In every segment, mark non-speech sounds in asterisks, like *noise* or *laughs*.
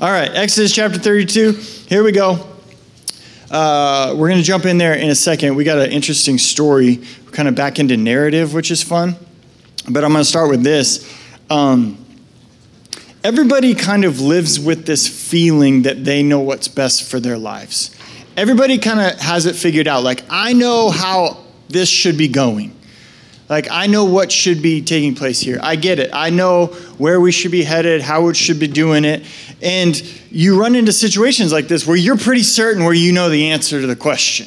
All right, Exodus chapter 32. Here we go. Uh, we're going to jump in there in a second. We got an interesting story. We're kind of back into narrative, which is fun. But I'm going to start with this. Um, everybody kind of lives with this feeling that they know what's best for their lives. Everybody kind of has it figured out. Like, I know how this should be going. Like, I know what should be taking place here. I get it. I know where we should be headed, how it should be doing it. And you run into situations like this where you're pretty certain where you know the answer to the question.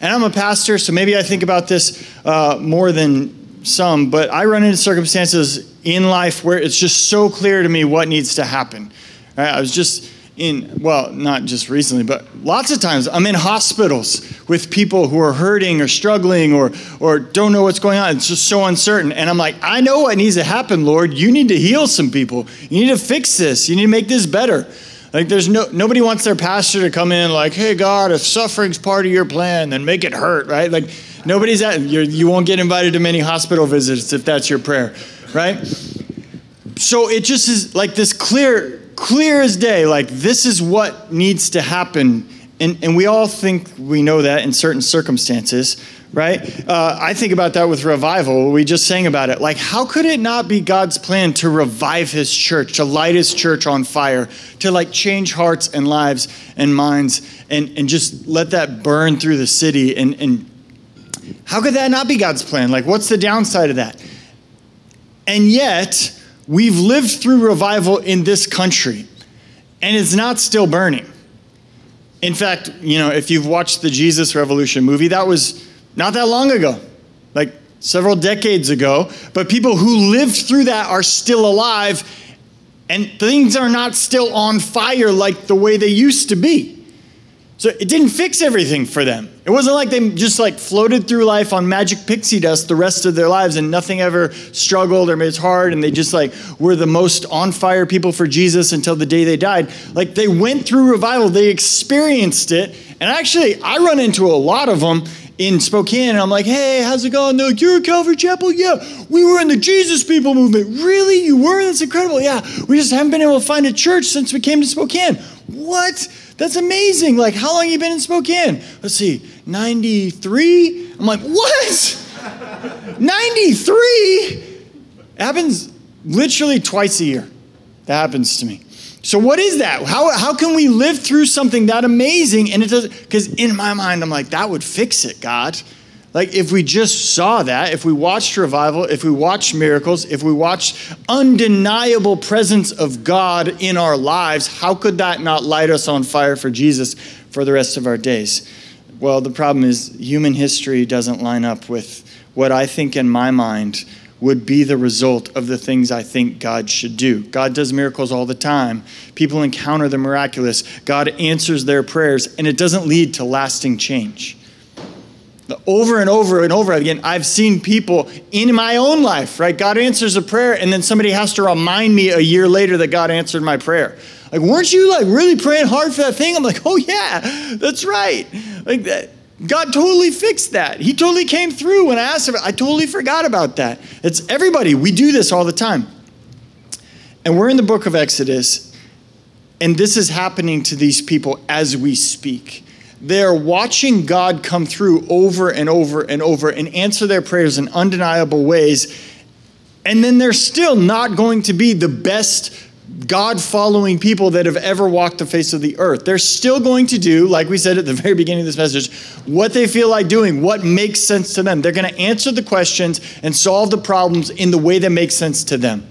And I'm a pastor, so maybe I think about this uh, more than some, but I run into circumstances in life where it's just so clear to me what needs to happen. Right? I was just in, well, not just recently, but lots of times I'm in hospitals with people who are hurting or struggling or, or don't know what's going on. It's just so uncertain. And I'm like, I know what needs to happen, Lord. You need to heal some people. You need to fix this. You need to make this better. Like there's no nobody wants their pastor to come in like, hey God, if suffering's part of your plan, then make it hurt, right? Like nobody's at you're, you won't get invited to many hospital visits if that's your prayer, right? So it just is like this clear clear as day, like this is what needs to happen. And, and we all think we know that in certain circumstances, right? Uh, I think about that with revival. We just sang about it. Like, how could it not be God's plan to revive his church, to light his church on fire, to like change hearts and lives and minds and, and just let that burn through the city? And, and how could that not be God's plan? Like, what's the downside of that? And yet, We've lived through revival in this country, and it's not still burning. In fact, you know, if you've watched the Jesus Revolution movie, that was not that long ago, like several decades ago. But people who lived through that are still alive, and things are not still on fire like the way they used to be. So it didn't fix everything for them. It wasn't like they just like floated through life on magic pixie dust the rest of their lives and nothing ever struggled or made it hard and they just like were the most on fire people for Jesus until the day they died. Like they went through revival, they experienced it. And actually, I run into a lot of them in Spokane and I'm like, hey, how's it going? They're like, you're at Calvary Chapel? Yeah, we were in the Jesus People movement. Really? You were? That's incredible. Yeah, we just haven't been able to find a church since we came to Spokane. What? That's amazing. Like, how long you been in Spokane? Let's see, 93? I'm like, what? *laughs* 93? happens literally twice a year. That happens to me. So what is that? How, how can we live through something that amazing and it does because in my mind I'm like that would fix it, God. Like, if we just saw that, if we watched revival, if we watched miracles, if we watched undeniable presence of God in our lives, how could that not light us on fire for Jesus for the rest of our days? Well, the problem is human history doesn't line up with what I think in my mind would be the result of the things I think God should do. God does miracles all the time. People encounter the miraculous. God answers their prayers, and it doesn't lead to lasting change over and over and over again, I've seen people in my own life, right? God answers a prayer, and then somebody has to remind me a year later that God answered my prayer. Like, weren't you like really praying hard for that thing? I'm like, oh yeah, that's right. Like that. God totally fixed that. He totally came through when I asked him. I totally forgot about that. It's everybody. We do this all the time. And we're in the book of Exodus, and this is happening to these people as we speak they're watching God come through over and over and over and answer their prayers in undeniable ways. And then they're still not going to be the best God following people that have ever walked the face of the earth. They're still going to do, like we said at the *laughs* very beginning of this message, what they feel like doing, what makes sense to them. They're going to answer the questions and solve the problems in the way that makes sense to them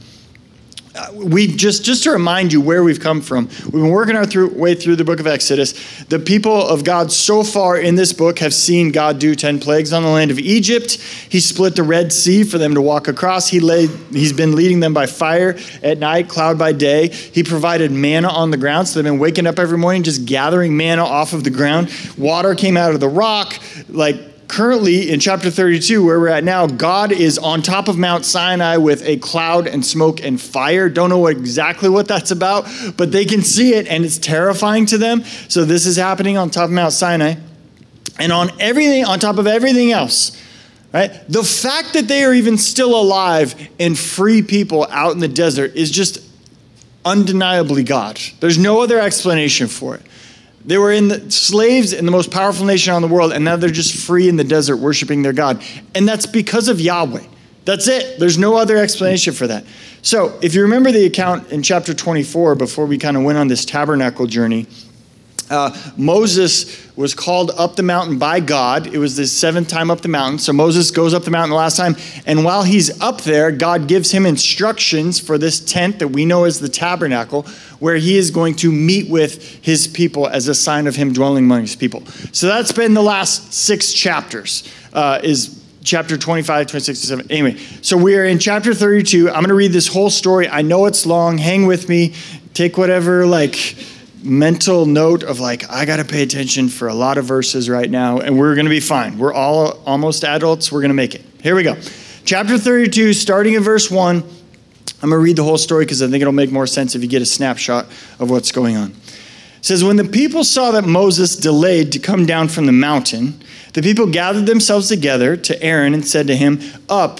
we just just to remind you where we've come from we've been working our through, way through the book of exodus. The people of god so far in this book have seen god do 10 plagues on the land of egypt. He split the red sea for them to walk across. He laid he's been leading them by fire at night cloud by day. He provided manna on the ground. So they've been waking up every morning just gathering manna off of the ground. Water came out of the rock like currently in chapter 32, where we're at now, God is on top of Mount Sinai with a cloud and smoke and fire. Don't know what, exactly what that's about, but they can see it and it's terrifying to them. So this is happening on top of Mount Sinai. And on everything, on top of everything else, right? The fact that they are even still alive and free people out in the desert is just undeniably God. There's no other explanation for it. They were in the, slaves in the most powerful nation on the world, and now they're just free in the desert worshiping their God. And that's because of Yahweh. That's it. There's no other explanation for that. So, if you remember the account in chapter 24, before we kind of went on this tabernacle journey, uh, Moses was called up the mountain by God. It was the seventh time up the mountain. So Moses goes up the mountain the last time. And while he's up there, God gives him instructions for this tent that we know as the tabernacle, where he is going to meet with his people as a sign of him dwelling among his people. So that's been the last six chapters, uh, is chapter 25, 26, 27. Anyway, so we are in chapter 32. I'm going to read this whole story. I know it's long. Hang with me. Take whatever, like, mental note of like i got to pay attention for a lot of verses right now and we're going to be fine. We're all almost adults. We're going to make it. Here we go. Chapter 32 starting in verse 1 i'm going to read the whole story because i think it'll make more sense if you get a snapshot of what's going on. It says when the people saw that moses delayed to come down from the mountain the people gathered themselves together to aaron and said to him up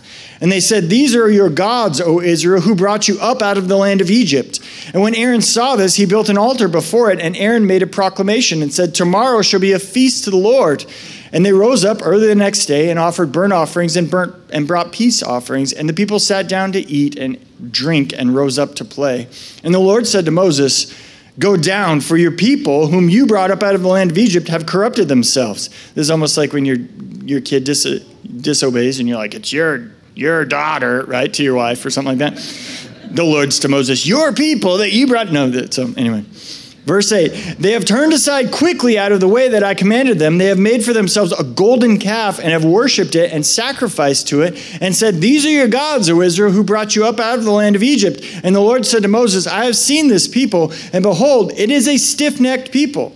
And they said, These are your gods, O Israel, who brought you up out of the land of Egypt. And when Aaron saw this, he built an altar before it, and Aaron made a proclamation and said, Tomorrow shall be a feast to the Lord. And they rose up early the next day and offered burnt offerings and burnt and brought peace offerings. And the people sat down to eat and drink and rose up to play. And the Lord said to Moses, Go down, for your people, whom you brought up out of the land of Egypt, have corrupted themselves. This is almost like when your your kid dis- disobeys and you're like, It's your your daughter, right, to your wife or something like that. The Lord's to Moses, your people that you brought. No, that, so anyway. Verse 8 They have turned aside quickly out of the way that I commanded them. They have made for themselves a golden calf and have worshipped it and sacrificed to it and said, These are your gods, O Israel, who brought you up out of the land of Egypt. And the Lord said to Moses, I have seen this people, and behold, it is a stiff necked people.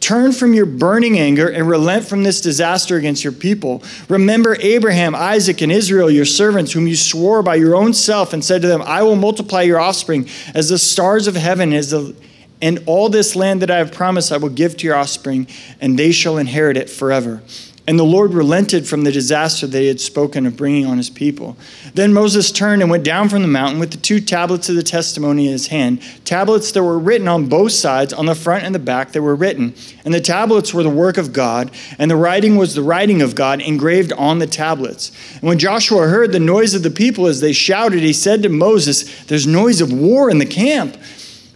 Turn from your burning anger and relent from this disaster against your people. Remember Abraham, Isaac, and Israel, your servants, whom you swore by your own self and said to them, I will multiply your offspring as the stars of heaven, as the, and all this land that I have promised I will give to your offspring, and they shall inherit it forever. And the Lord relented from the disaster that he had spoken of bringing on his people. Then Moses turned and went down from the mountain with the two tablets of the testimony in his hand, tablets that were written on both sides, on the front and the back, that were written. And the tablets were the work of God, and the writing was the writing of God engraved on the tablets. And when Joshua heard the noise of the people as they shouted, he said to Moses, There's noise of war in the camp.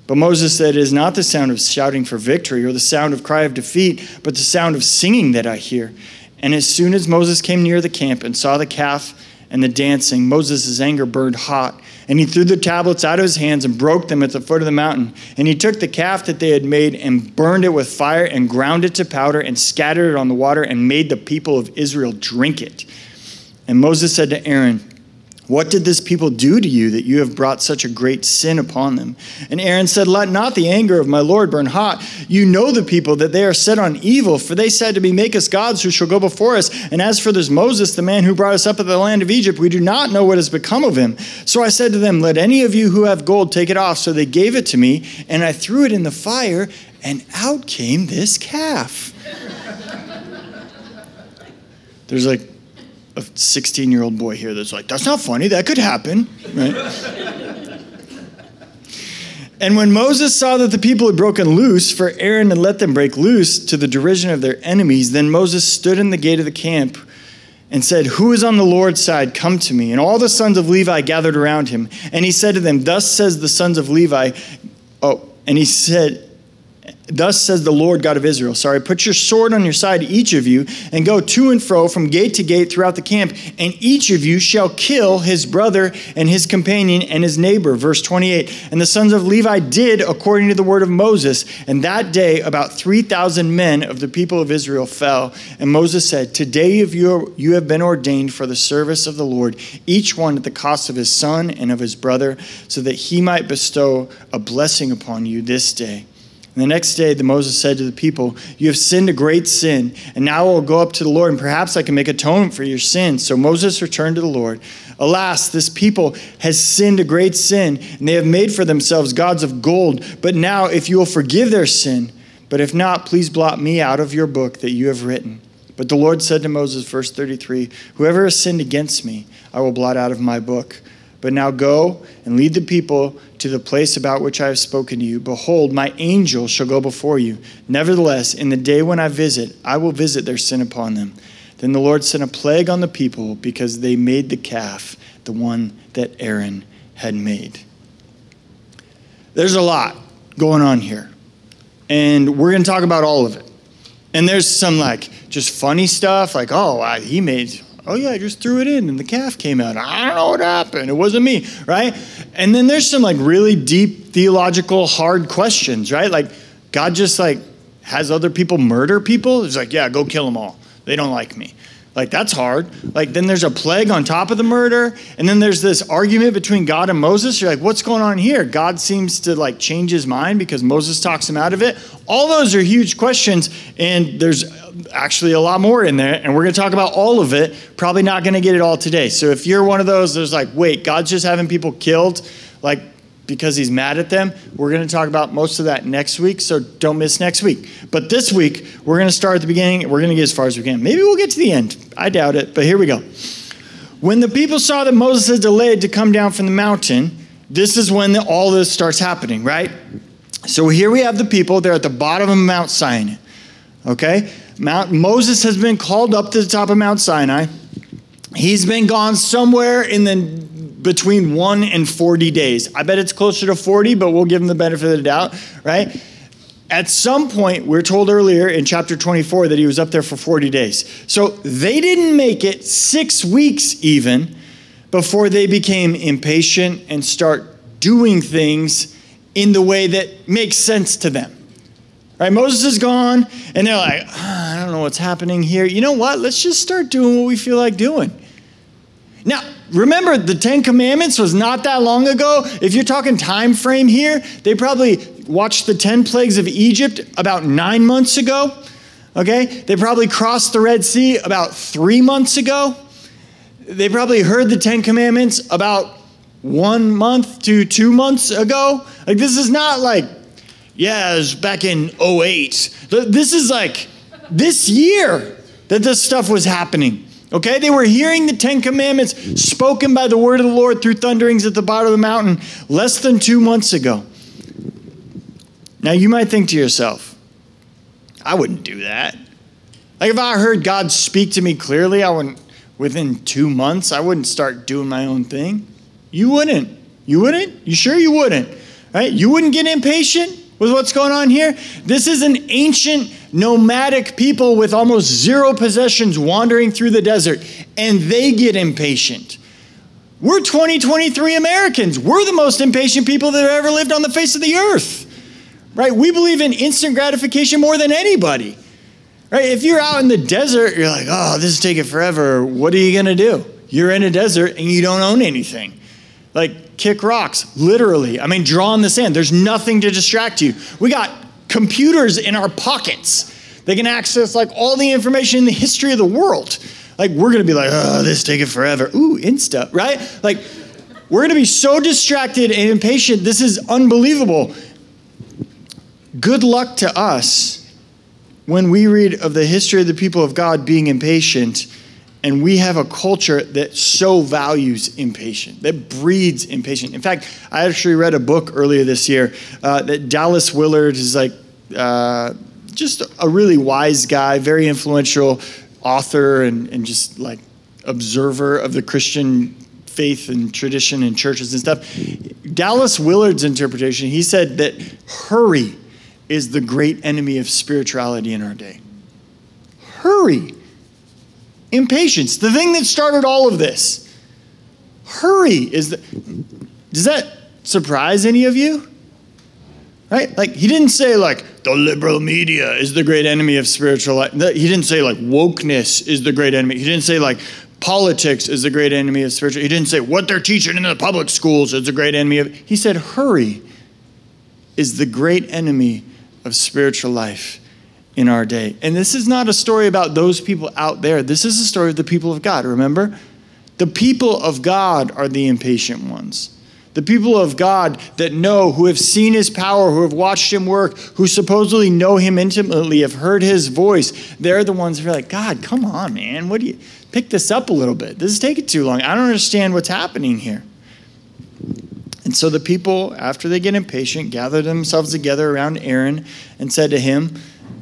But Moses said, It is not the sound of shouting for victory or the sound of cry of defeat, but the sound of singing that I hear. And as soon as Moses came near the camp and saw the calf and the dancing, Moses' anger burned hot. And he threw the tablets out of his hands and broke them at the foot of the mountain. And he took the calf that they had made and burned it with fire and ground it to powder and scattered it on the water and made the people of Israel drink it. And Moses said to Aaron, what did this people do to you that you have brought such a great sin upon them? And Aaron said, Let not the anger of my Lord burn hot. You know the people that they are set on evil, for they said to me, Make us gods who shall go before us. And as for this Moses, the man who brought us up out of the land of Egypt, we do not know what has become of him. So I said to them, Let any of you who have gold take it off. So they gave it to me, and I threw it in the fire, and out came this calf. *laughs* There's like a 16 year old boy here that's like, that's not funny, that could happen, right? and when Moses saw that the people had broken loose, for Aaron had let them break loose to the derision of their enemies, then Moses stood in the gate of the camp and said, Who is on the Lord's side? Come to me. And all the sons of Levi gathered around him. And he said to them, Thus says the sons of Levi, Oh, and he said, Thus says the Lord God of Israel. Sorry, put your sword on your side, each of you, and go to and fro from gate to gate throughout the camp, and each of you shall kill his brother and his companion and his neighbor. Verse 28. And the sons of Levi did according to the word of Moses. And that day about 3,000 men of the people of Israel fell. And Moses said, Today you, you have been ordained for the service of the Lord, each one at the cost of his son and of his brother, so that he might bestow a blessing upon you this day. And the next day, the Moses said to the people, You have sinned a great sin, and now I will go up to the Lord, and perhaps I can make atonement for your sins. So Moses returned to the Lord. Alas, this people has sinned a great sin, and they have made for themselves gods of gold. But now, if you will forgive their sin, but if not, please blot me out of your book that you have written. But the Lord said to Moses, verse 33, Whoever has sinned against me, I will blot out of my book. But now go and lead the people to the place about which I have spoken to you. Behold, my angel shall go before you. Nevertheless, in the day when I visit, I will visit their sin upon them. Then the Lord sent a plague on the people because they made the calf, the one that Aaron had made. There's a lot going on here, and we're going to talk about all of it. And there's some like just funny stuff, like, oh, he made Oh, yeah, I just threw it in and the calf came out. I don't know what happened. It wasn't me, right? And then there's some like really deep theological hard questions, right? Like God just like has other people murder people. It's like, yeah, go kill them all. They don't like me. Like that's hard. Like then there's a plague on top of the murder, and then there's this argument between God and Moses. You're like, what's going on here? God seems to like change his mind because Moses talks him out of it. All those are huge questions, and there's actually a lot more in there, and we're going to talk about all of it. Probably not going to get it all today. So if you're one of those, there's like, wait, God's just having people killed, like because he's mad at them. We're going to talk about most of that next week, so don't miss next week. But this week, we're going to start at the beginning. We're going to get as far as we can. Maybe we'll get to the end. I doubt it, but here we go. When the people saw that Moses had delayed to come down from the mountain, this is when the, all this starts happening, right? So here we have the people. They're at the bottom of Mount Sinai. Okay? Mount Moses has been called up to the top of Mount Sinai. He's been gone somewhere in the between one and 40 days. I bet it's closer to 40, but we'll give him the benefit of the doubt, right? At some point, we're told earlier in chapter 24 that he was up there for 40 days. So they didn't make it six weeks even before they became impatient and start doing things in the way that makes sense to them. Right? Moses is gone, and they're like, oh, I don't know what's happening here. You know what? Let's just start doing what we feel like doing. Now, remember the 10 commandments was not that long ago. If you're talking time frame here, they probably watched the 10 plagues of Egypt about 9 months ago. Okay? They probably crossed the Red Sea about 3 months ago. They probably heard the 10 commandments about 1 month to 2 months ago. Like this is not like yeah, it was back in 08. This is like this year that this stuff was happening. Okay, they were hearing the Ten Commandments spoken by the word of the Lord through thunderings at the bottom of the mountain less than two months ago. Now, you might think to yourself, I wouldn't do that. Like, if I heard God speak to me clearly, I wouldn't, within two months, I wouldn't start doing my own thing. You wouldn't. You wouldn't? You sure you wouldn't? Right? You wouldn't get impatient with what's going on here? This is an ancient nomadic people with almost zero possessions wandering through the desert, and they get impatient. We're 2023 Americans. We're the most impatient people that have ever lived on the face of the earth. Right? We believe in instant gratification more than anybody. Right? If you're out in the desert, you're like, oh, this is taking forever. What are you going to do? You're in a desert and you don't own anything. Like, kick rocks, literally. I mean, draw in the sand. There's nothing to distract you. We got computers in our pockets. They can access like all the information in the history of the world. Like we're gonna be like, oh, this taking forever. Ooh, Insta, right? Like we're gonna be so distracted and impatient. This is unbelievable. Good luck to us when we read of the history of the people of God being impatient and we have a culture that so values impatient, that breeds impatient. In fact, I actually read a book earlier this year uh, that Dallas Willard is like uh, just a really wise guy, very influential author, and, and just like observer of the Christian faith and tradition and churches and stuff. Dallas Willard's interpretation, he said that hurry is the great enemy of spirituality in our day. Hurry. Impatience, the thing that started all of this. Hurry is the. Does that surprise any of you? Right? Like, he didn't say, like, the liberal media is the great enemy of spiritual life. He didn't say, like, wokeness is the great enemy. He didn't say, like, politics is the great enemy of spiritual. He didn't say, what they're teaching in the public schools is the great enemy of. He said, hurry is the great enemy of spiritual life in our day. And this is not a story about those people out there. This is a story of the people of God, remember? The people of God are the impatient ones. The people of God that know, who have seen his power, who have watched him work, who supposedly know him intimately, have heard his voice, they're the ones who are like, God, come on, man. What do you pick this up a little bit? This is taking too long. I don't understand what's happening here. And so the people, after they get impatient, gather themselves together around Aaron and said to him,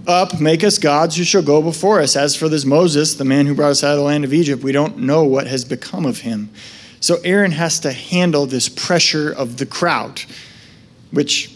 Up, make us gods who shall go before us. As for this Moses, the man who brought us out of the land of Egypt, we don't know what has become of him. So Aaron has to handle this pressure of the crowd, which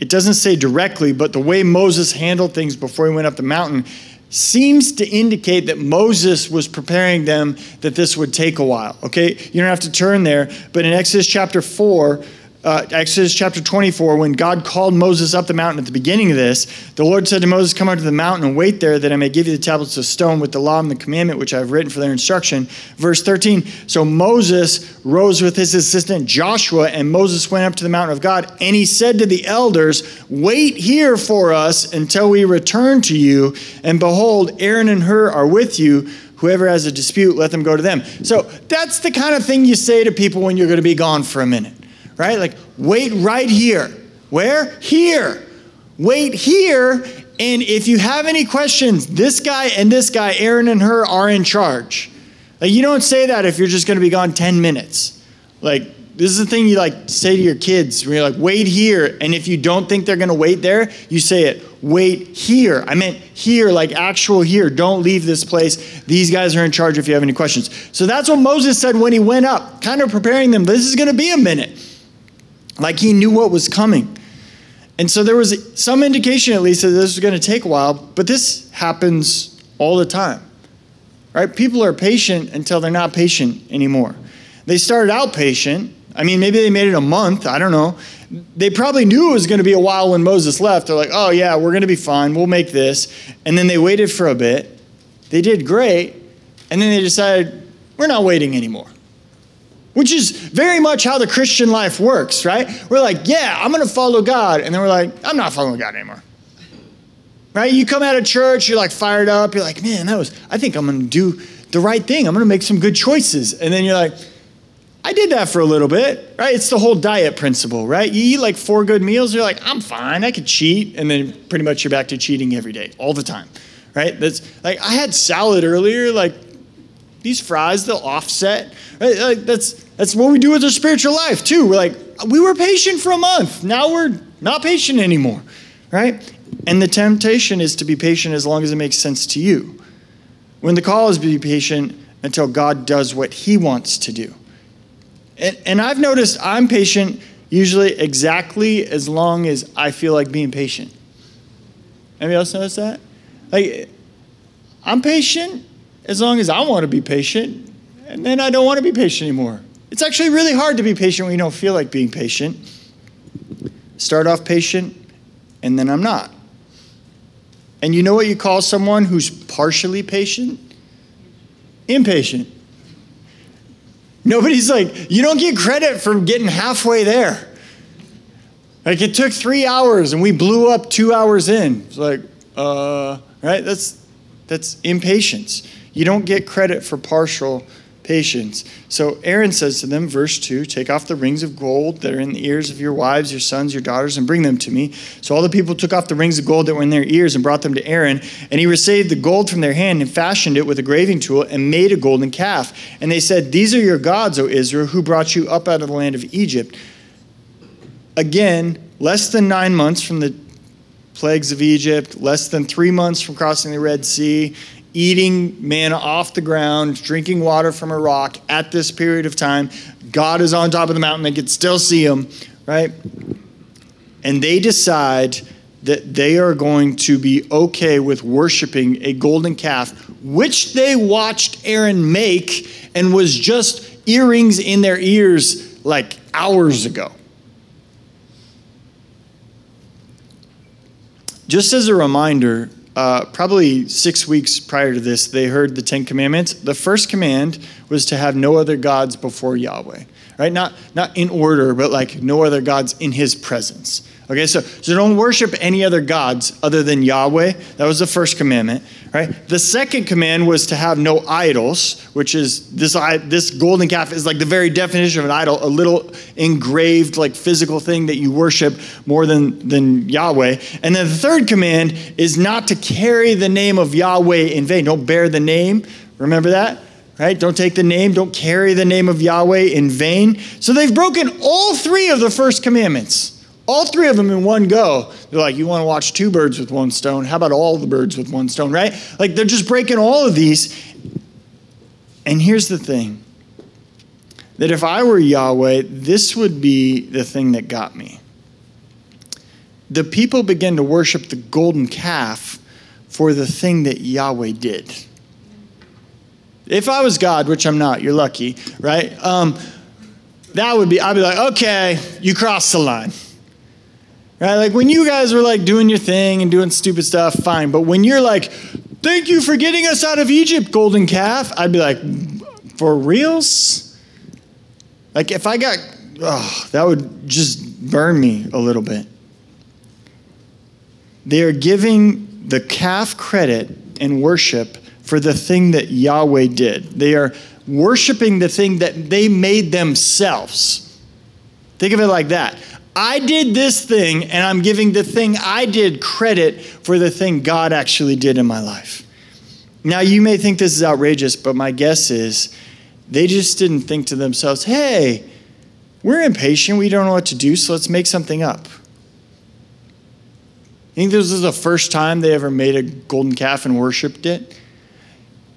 it doesn't say directly, but the way Moses handled things before he went up the mountain seems to indicate that Moses was preparing them that this would take a while. Okay, you don't have to turn there, but in Exodus chapter 4, uh, Exodus chapter 24, when God called Moses up the mountain at the beginning of this, the Lord said to Moses, Come out to the mountain and wait there, that I may give you the tablets of stone with the law and the commandment which I have written for their instruction. Verse 13 So Moses rose with his assistant Joshua, and Moses went up to the mountain of God, and he said to the elders, Wait here for us until we return to you. And behold, Aaron and Hur are with you. Whoever has a dispute, let them go to them. So that's the kind of thing you say to people when you're going to be gone for a minute right? Like, wait right here. Where? Here. Wait here. And if you have any questions, this guy and this guy, Aaron and Hur, are in charge. Like, you don't say that if you're just going to be gone 10 minutes. Like, this is the thing you like say to your kids when you're like, wait here. And if you don't think they're going to wait there, you say it, wait here. I meant here, like actual here. Don't leave this place. These guys are in charge if you have any questions. So that's what Moses said when he went up, kind of preparing them. This is going to be a minute like he knew what was coming. And so there was some indication, at least, that this was going to take a while, but this happens all the time. Right? People are patient until they're not patient anymore. They started out patient. I mean, maybe they made it a month. I don't know. They probably knew it was going to be a while when Moses left. They're like, oh, yeah, we're going to be fine. We'll make this. And then they waited for a bit. They did great. And then they decided, we're not waiting anymore which is very much how the Christian life works, right? We're like, yeah, I'm going to follow God. And then we're like, I'm not following God anymore. Right? You come out of church, you're like fired up. You're like, man, that was, I think I'm going to do the right thing. I'm going to make some good choices. And then you're like, I did that for a little bit, right? It's the whole diet principle, right? You eat like four good meals, you're like, I'm fine, I could cheat. And then pretty much you're back to cheating every day, all the time, right? That's like, I had salad earlier, like, these fries, they'll offset. Right? Like that's that's what we do with our spiritual life too. We're like, we were patient for a month. Now we're not patient anymore. Right? And the temptation is to be patient as long as it makes sense to you. When the call is to be patient until God does what he wants to do. And, and I've noticed I'm patient usually exactly as long as I feel like being patient. Anybody else notice that? Like, I'm patient as long as I want to be patient, and then I don't want to be patient anymore. It's actually really hard to be patient when you don't feel like being patient. Start off patient, and then I'm not. And you know what you call someone who's partially patient? Impatient. Nobody's like, you don't get credit for getting halfway there. Like it took three hours and we blew up two hours in. It's like, uh, right? That's that's impatience. You don't get credit for partial patience. So Aaron says to them, verse 2 Take off the rings of gold that are in the ears of your wives, your sons, your daughters, and bring them to me. So all the people took off the rings of gold that were in their ears and brought them to Aaron. And he received the gold from their hand and fashioned it with a graving tool and made a golden calf. And they said, These are your gods, O Israel, who brought you up out of the land of Egypt. Again, less than nine months from the plagues of Egypt, less than three months from crossing the Red Sea, eating manna off the ground, drinking water from a rock at this period of time. God is on top of the mountain. They could still see him, right? And they decide that they are going to be okay with worshiping a golden calf, which they watched Aaron make and was just earrings in their ears like hours ago. Just as a reminder, uh, probably six weeks prior to this, they heard the Ten Commandments. The first command was to have no other gods before Yahweh, right? Not, not in order, but like no other gods in his presence. Okay, so, so don't worship any other gods other than Yahweh. That was the first commandment, right? The second command was to have no idols, which is this, this golden calf is like the very definition of an idol, a little engraved, like physical thing that you worship more than, than Yahweh. And then the third command is not to carry the name of Yahweh in vain. Don't bear the name. Remember that? right? Don't take the name, don't carry the name of Yahweh in vain. So they've broken all three of the first commandments. All three of them in one go. They're like, you want to watch two birds with one stone? How about all the birds with one stone, right? Like they're just breaking all of these. And here's the thing that if I were Yahweh, this would be the thing that got me. The people began to worship the golden calf for the thing that Yahweh did. If I was God, which I'm not, you're lucky, right? Um, that would be, I'd be like, okay, you crossed the line. Right? Like when you guys were like doing your thing and doing stupid stuff, fine. But when you're like, thank you for getting us out of Egypt, golden calf, I'd be like, for reals? Like if I got, oh, that would just burn me a little bit. They are giving the calf credit and worship for the thing that Yahweh did. They are worshiping the thing that they made themselves. Think of it like that. I did this thing, and I'm giving the thing I did credit for the thing God actually did in my life. Now, you may think this is outrageous, but my guess is they just didn't think to themselves, hey, we're impatient, we don't know what to do, so let's make something up. You think this was the first time they ever made a golden calf and worshiped it?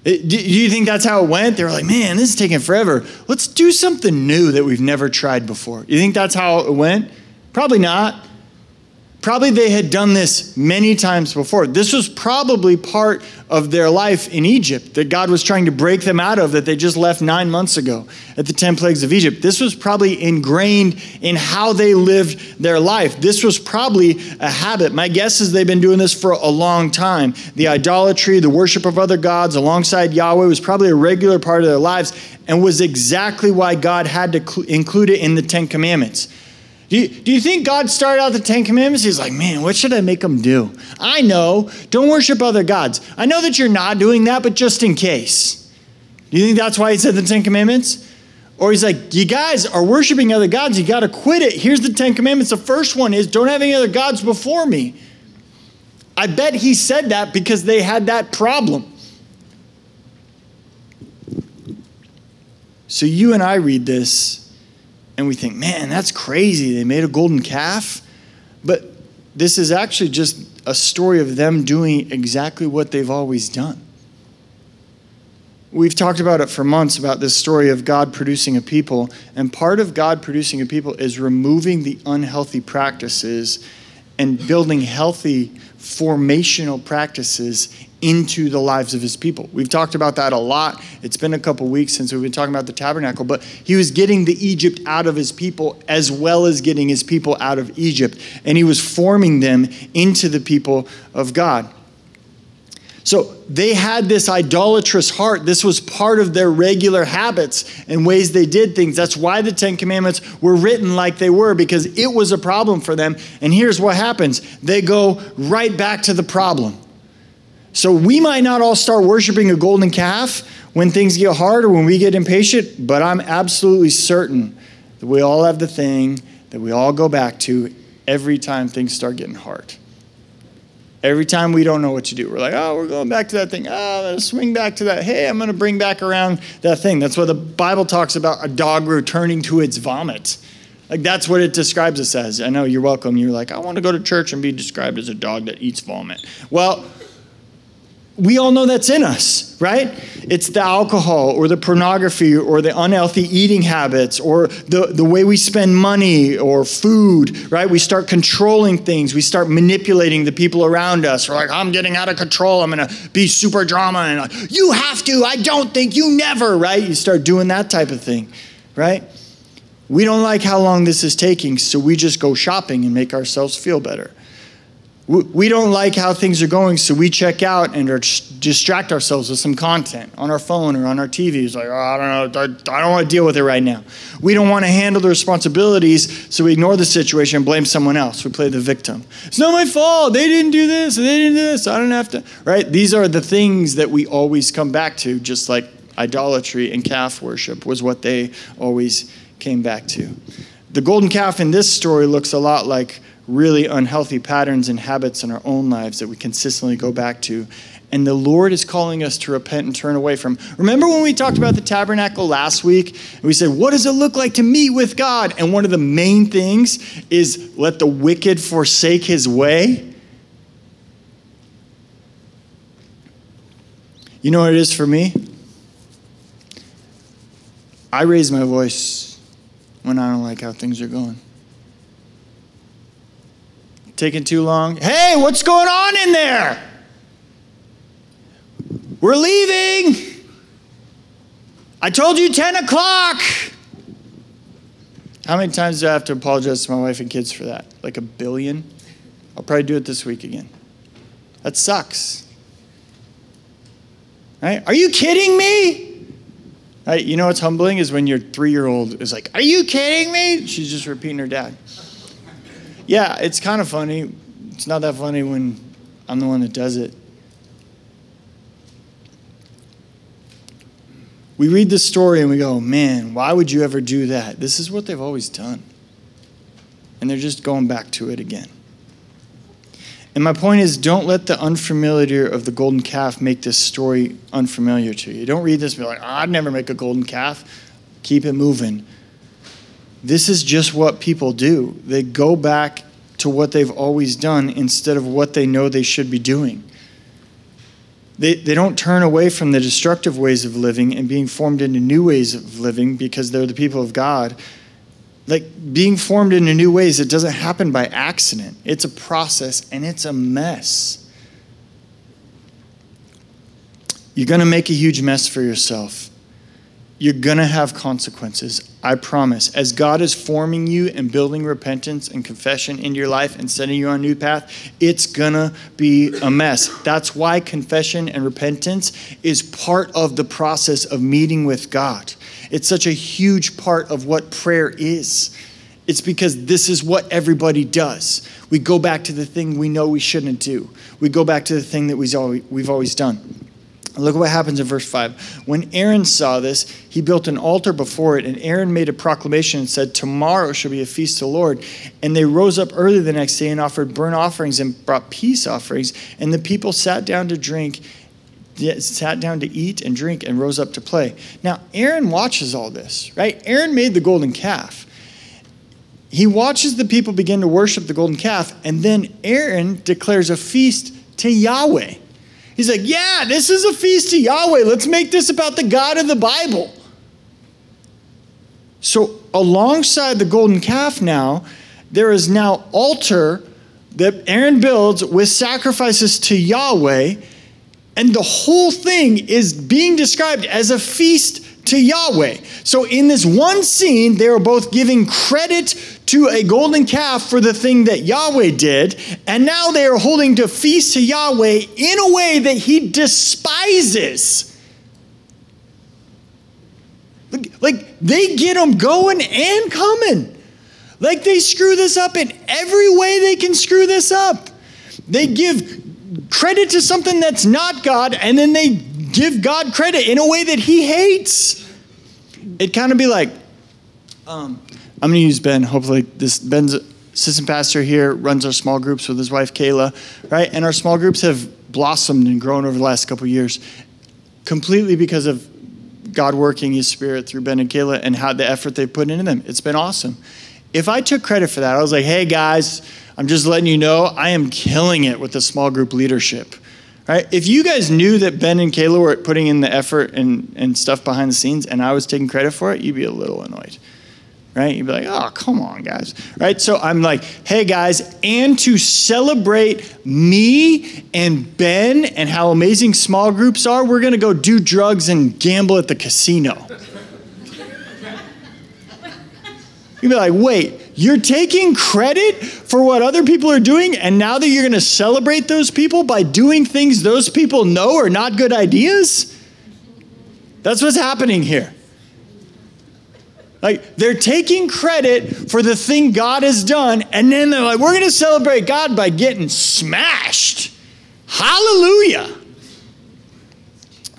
Do you think that's how it went? They were like, man, this is taking forever. Let's do something new that we've never tried before. You think that's how it went? Probably not. Probably they had done this many times before. This was probably part of their life in Egypt that God was trying to break them out of that they just left nine months ago at the 10 plagues of Egypt. This was probably ingrained in how they lived their life. This was probably a habit. My guess is they've been doing this for a long time. The idolatry, the worship of other gods alongside Yahweh was probably a regular part of their lives and was exactly why God had to include it in the 10 commandments. Do you, do you think God started out the Ten Commandments? He's like, man, what should I make them do? I know, don't worship other gods. I know that you're not doing that, but just in case. Do you think that's why he said the Ten Commandments? Or he's like, you guys are worshiping other gods, you got to quit it. Here's the Ten Commandments. The first one is don't have any other gods before me. I bet he said that because they had that problem. So you and I read this and we think, man, that's crazy. They made a golden calf. But this is actually just a story of them doing exactly what they've always done. We've talked about it for months about this story of God producing a people, and part of God producing a people is removing the unhealthy practices and building healthy formational practices into the lives of his people. We've talked about that a lot. It's been a couple weeks since we've been talking about the tabernacle, but he was getting the Egypt out of his people as well as getting his people out of Egypt, and he was forming them into the people of God. So they had this idolatrous heart. This was part of their regular habits and ways they did things. That's why the Ten Commandments were written like they were, because it was a problem for them. And here's what happens they go right back to the problem. So we might not all start worshiping a golden calf when things get hard or when we get impatient, but I'm absolutely certain that we all have the thing that we all go back to every time things start getting hard. Every time we don't know what to do, we're like, oh, we're going back to that thing. Ah, oh, let's swing back to that. Hey, I'm going to bring back around that thing. That's what the Bible talks about a dog returning to its vomit. Like that's what it describes us as. I know you're welcome. You're like, I want to go to church and be described as a dog that eats vomit. Well, we all know that's in us, right? It's the alcohol or the pornography or the unhealthy eating habits or the, the way we spend money or food, right? We start controlling things. We start manipulating the people around us. We're like, I'm getting out of control. I'm going to be super drama. And you have to. I don't think you never, right? You start doing that type of thing, right? We don't like how long this is taking, so we just go shopping and make ourselves feel better we don't like how things are going, so we check out and distract ourselves with some content on our phone or on our TV. It's like, oh, I don't know, I don't want to deal with it right now. We don't want to handle the responsibilities, so we ignore the situation and blame someone else. We play the victim. It's not my fault. They didn't do this. They didn't do this. I don't have to. Right? These are the things that we always come back to, just like idolatry and calf worship was what they always came back to. The golden calf in this story looks a lot like really unhealthy patterns and habits in our own lives that we consistently go back to. And the Lord is calling us to repent and turn away from. Remember when we talked about the tabernacle last week? And we said, What does it look like to meet with God? And one of the main things is let the wicked forsake his way. You know what it is for me? I raise my voice when I don't like how things are going taking too long. Hey, what's going on in there? We're leaving. I told you 10 o'clock. How many times do I have to apologize to my wife and kids for that? Like a billion? I'll probably do it this week again. That sucks. Right? Are you kidding me? Right? You know what's humbling is when your three year old is like, Are you kidding me? She's just repeating her dad yeah, it's kind of funny. It's not that funny when I'm the one that does it. We read this story and we go, man, why would you ever do that? This is what they've always done. And they're just going back to it again. And my point is, don't let the unfamiliar of the golden calf make this story unfamiliar to you. Don't read this and be like, oh, I'd never make a golden calf. Keep it moving. This is just what people do. They go back to what they've always done instead of what they know they should be doing. They, they don't turn away from the destructive ways of living and being formed into new ways of living because they're the people of God. Like being formed into new ways, it doesn't happen by accident. It's a process and it's a mess. You're going to make a huge mess for yourself you're going to have consequences. I promise. As God is forming you and building repentance and confession into your life and setting you on a new path, it's going to be a mess. That's why confession and repentance is part of the process of meeting with God. It's such a huge part of what prayer is. It's because this is what everybody does. We go back to the thing we know we shouldn't do. We go back to the thing that we've always done. Look at what happens in verse 5. When Aaron saw this, he built an altar before it, and Aaron made a proclamation and said, Tomorrow shall be a feast to the Lord. And they rose up early the next day and offered burnt offerings and brought peace offerings. And the people sat down to drink, sat down to eat and drink, and rose up to play. Now, Aaron watches all this, right? Aaron made the golden calf. He watches the people begin to worship the golden calf, and then Aaron declares a feast to Yahweh. He's like, yeah, this is a feast to Yahweh. Let's make this about the God of the Bible. So, alongside the golden calf now, there is now altar that Aaron builds with sacrifices to Yahweh, and the whole thing is being described as a feast to Yahweh. So, in this one scene, they are both giving credit to a golden calf for the thing that Yahweh did, and now they are holding to feast to Yahweh in a way that he despises. Like they get them going and coming. Like they screw this up in every way they can screw this up. They give credit to something that's not God, and then they give God credit in a way that he hates. It'd kind of be like, um, I'm going to use Ben. Hopefully, this Ben's assistant pastor here runs our small groups with his wife Kayla, right? And our small groups have blossomed and grown over the last couple years, completely because of God working His Spirit through Ben and Kayla and how the effort they put into them. It's been awesome. If I took credit for that, I was like, "Hey guys, I'm just letting you know I am killing it with the small group leadership." Right? If you guys knew that Ben and Kayla were putting in the effort and, and stuff behind the scenes and I was taking credit for it, you'd be a little annoyed. Right? You'd be like, oh, come on, guys. Right? So I'm like, hey, guys, and to celebrate me and Ben and how amazing small groups are, we're going to go do drugs and gamble at the casino. You'd be like, wait, you're taking credit for what other people are doing, and now that you're going to celebrate those people by doing things those people know are not good ideas? That's what's happening here. Like, they're taking credit for the thing God has done, and then they're like, we're going to celebrate God by getting smashed. Hallelujah.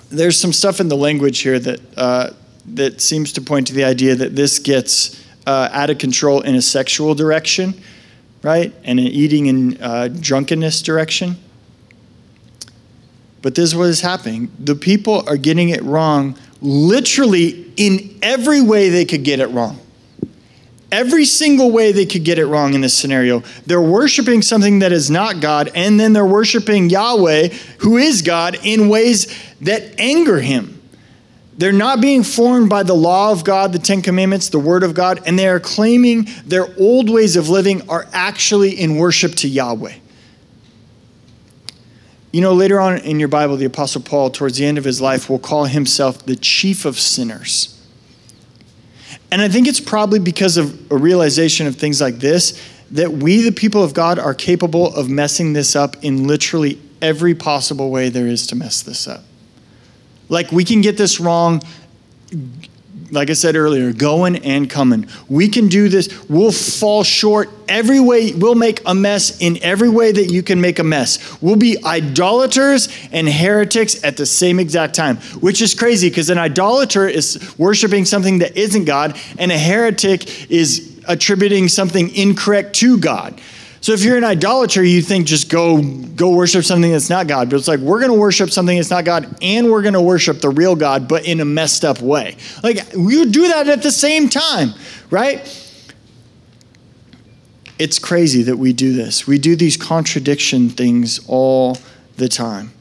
There's some stuff in the language here that, uh, that seems to point to the idea that this gets uh, out of control in a sexual direction, right? And an eating and uh, drunkenness direction. But this is what is happening. The people are getting it wrong literally in every way they could get it wrong. Every single way they could get it wrong in this scenario. They're worshiping something that is not God, and then they're worshiping Yahweh, who is God, in ways that anger him. They're not being formed by the law of God, the Ten Commandments, the Word of God, and they are claiming their old ways of living are actually in worship to Yahweh. You know, later on in your Bible, the Apostle Paul, towards the end of his life, will call himself the chief of sinners. And I think it's probably because of a realization of things like this that we, the people of God, are capable of messing this up in literally every possible way there is to mess this up. Like we can get this wrong, like I said earlier, going and coming. We can do this. We'll fall short every way. We'll make a mess in every way that you can make a mess. We'll be idolaters and heretics at the same exact time, which is crazy because an idolater is worshiping something that isn't God, and a heretic is attributing something incorrect to God. So if you're an idolater, you think just go go worship something that's not God. But it's like we're going to worship something that's not God, and we're going to worship the real God, but in a messed up way. Like you do that at the same time, right? It's crazy that we do this. We do these contradiction things all the time.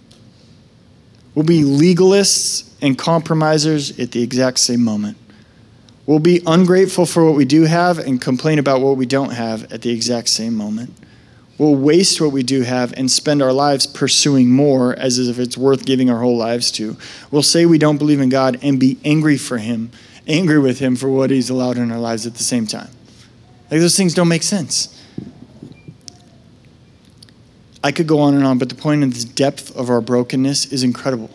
We'll be legalists and compromisers at the exact same moment. We'll be ungrateful for what we do have and complain about what we don't have at the exact same moment. We'll waste what we do have and spend our lives pursuing more as if it's worth giving our whole lives to. We'll say we don't believe in God and be angry for Him, angry with Him for what He's allowed in our lives at the same time. Like those things don't make sense. I could go on and on, but the point of the depth of our brokenness is incredible.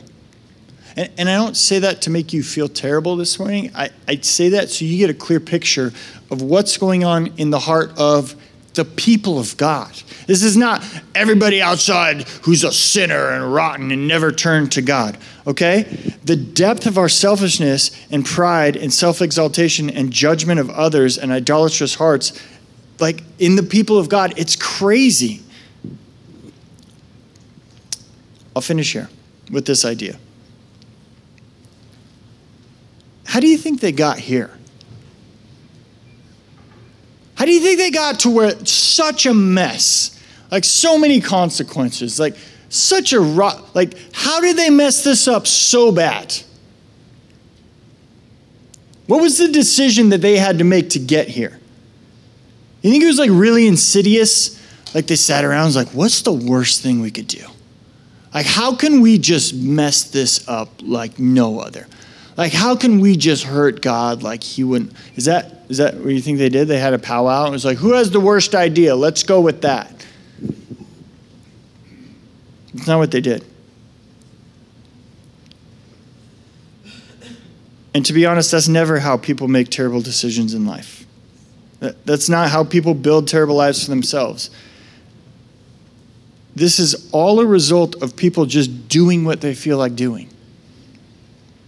And, and I don't say that to make you feel terrible this morning. I, I say that so you get a clear picture of what's going on in the heart of the people of God. This is not everybody outside who's a sinner and rotten and never turned to God, okay? The depth of our selfishness and pride and self exaltation and judgment of others and idolatrous hearts, like in the people of God, it's crazy. I'll finish here with this idea. How do you think they got here? How do you think they got to where such a mess? Like so many consequences, like such a rot. Like, how did they mess this up so bad? What was the decision that they had to make to get here? You think it was like really insidious? Like they sat around was like, what's the worst thing we could do? Like, how can we just mess this up like no other? Like, how can we just hurt God like He wouldn't? Is that is that what you think they did? They had a powwow. It was like, who has the worst idea? Let's go with that. It's not what they did. And to be honest, that's never how people make terrible decisions in life. That's not how people build terrible lives for themselves. This is all a result of people just doing what they feel like doing.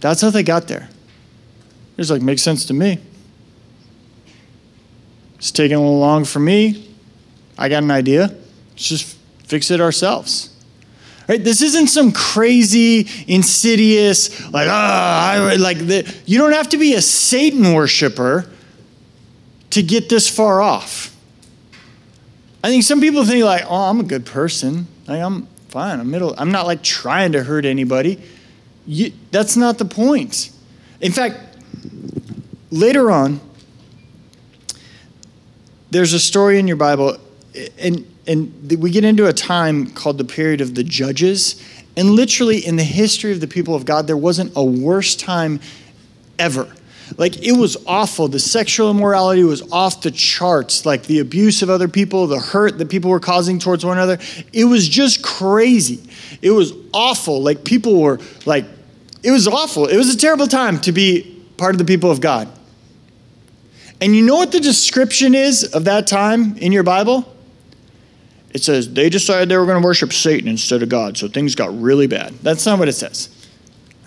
That's how they got there. It's like, makes sense to me. It's taking a little long for me. I got an idea. Let's just fix it ourselves. Right? This isn't some crazy, insidious, like, ah, I, like the, you don't have to be a Satan worshiper to get this far off. I think some people think like, oh, I'm a good person. Like, I'm fine. I'm middle. I'm not like trying to hurt anybody. You, that's not the point. In fact, later on, there's a story in your Bible, and and we get into a time called the period of the judges. And literally, in the history of the people of God, there wasn't a worse time ever. Like, it was awful. The sexual immorality was off the charts. Like, the abuse of other people, the hurt that people were causing towards one another. It was just crazy. It was awful. Like, people were like, it was awful. It was a terrible time to be part of the people of God. And you know what the description is of that time in your Bible? It says they decided they were going to worship Satan instead of God, so things got really bad. That's not what it says,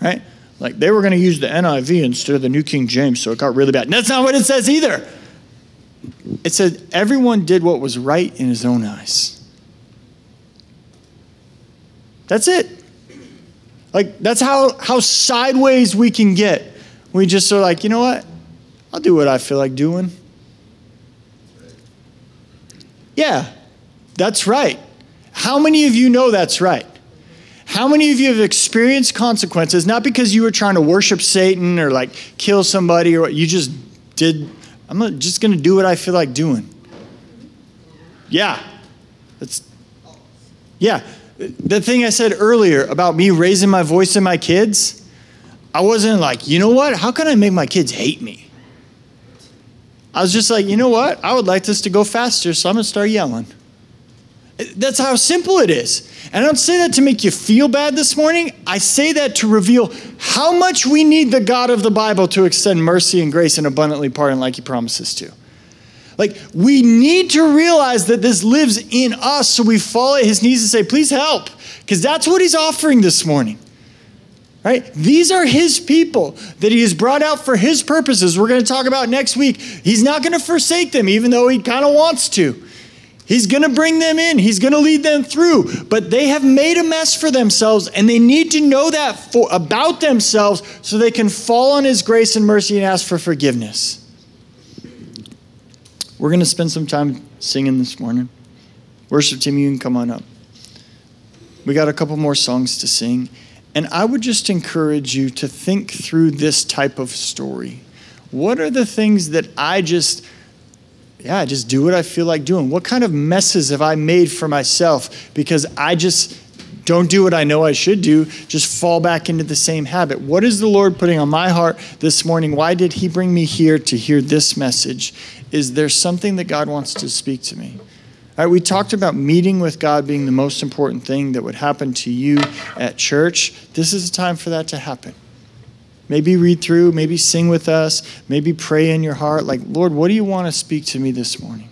right? Like they were going to use the NIV instead of the New King James, so it got really bad. And that's not what it says either. It said everyone did what was right in his own eyes. That's it. Like that's how how sideways we can get. We just are like, you know what? I'll do what I feel like doing. Yeah, that's right. How many of you know that's right? How many of you have experienced consequences, not because you were trying to worship Satan or like kill somebody or you just did, I'm just going to do what I feel like doing? Yeah. That's, yeah. The thing I said earlier about me raising my voice to my kids, I wasn't like, you know what? How can I make my kids hate me? I was just like, you know what? I would like this to go faster, so I'm going to start yelling. That's how simple it is. And I don't say that to make you feel bad this morning. I say that to reveal how much we need the God of the Bible to extend mercy and grace and abundantly pardon like he promises to. Like, we need to realize that this lives in us, so we fall at his knees and say, Please help, because that's what he's offering this morning. Right? These are his people that he has brought out for his purposes. We're going to talk about next week. He's not going to forsake them, even though he kind of wants to. He's going to bring them in. He's going to lead them through. But they have made a mess for themselves, and they need to know that for, about themselves so they can fall on His grace and mercy and ask for forgiveness. We're going to spend some time singing this morning. Worship team, you can come on up. We got a couple more songs to sing. And I would just encourage you to think through this type of story. What are the things that I just yeah, I just do what I feel like doing. What kind of messes have I made for myself because I just don't do what I know I should do, just fall back into the same habit? What is the Lord putting on my heart this morning? Why did He bring me here to hear this message? Is there something that God wants to speak to me? All right, we talked about meeting with God being the most important thing that would happen to you at church. This is a time for that to happen. Maybe read through, maybe sing with us, maybe pray in your heart, like, Lord, what do you want to speak to me this morning?